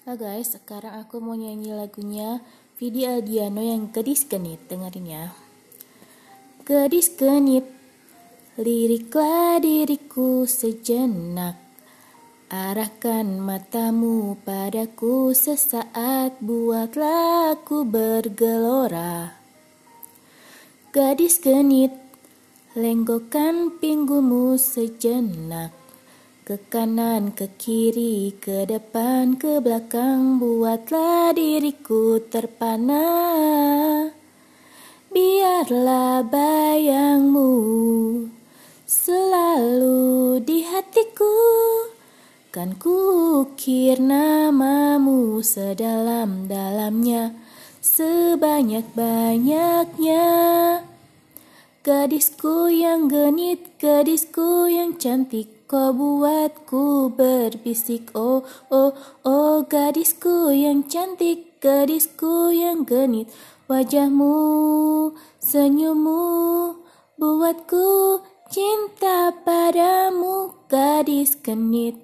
Halo guys, sekarang aku mau nyanyi lagunya Vidi Aldiano yang Gadis Genit. Dengerin ya. Gadis genit, liriklah diriku sejenak. Arahkan matamu padaku sesaat, buatlah aku bergelora. Gadis genit, lenggokkan pinggulmu sejenak. Ke kanan, ke kiri, ke depan, ke belakang Buatlah diriku terpana. Biarlah bayangmu Selalu di hatiku. Kan kukir namamu sedalam-dalamnya Sebanyak-banyaknya. Gadisku yang genit, gadisku yang cantik Kau buatku berbisik Oh, oh, oh Gadisku yang cantik Gadisku yang genit. Wajahmu, senyummu Buatku cinta padamu Gadis genit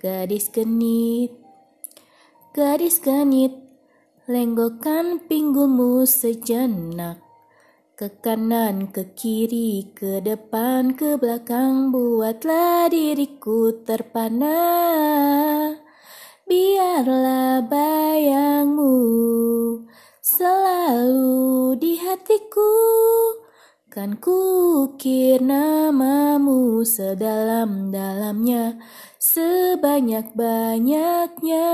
Gadis genit Gadis genit. Lenggokkan pinggulmu sejenak ke kanan, ke kiri, ke depan, ke belakang Buatlah diriku terpana. Biarlah bayangmu Selalu di hatiku. Kan kukir namamu sedalam-dalamnya Sebanyak-banyaknya.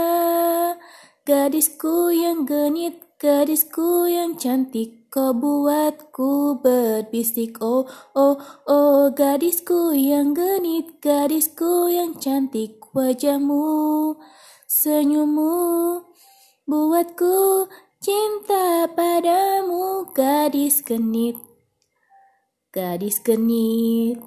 Gadisku yang genit Gadisku yang cantik, kau buatku berbisik. Oh, oh, oh, gadisku yang genit Gadisku yang cantik, wajahmu, senyummu Buatku cinta padamu, gadis genit Gadis genit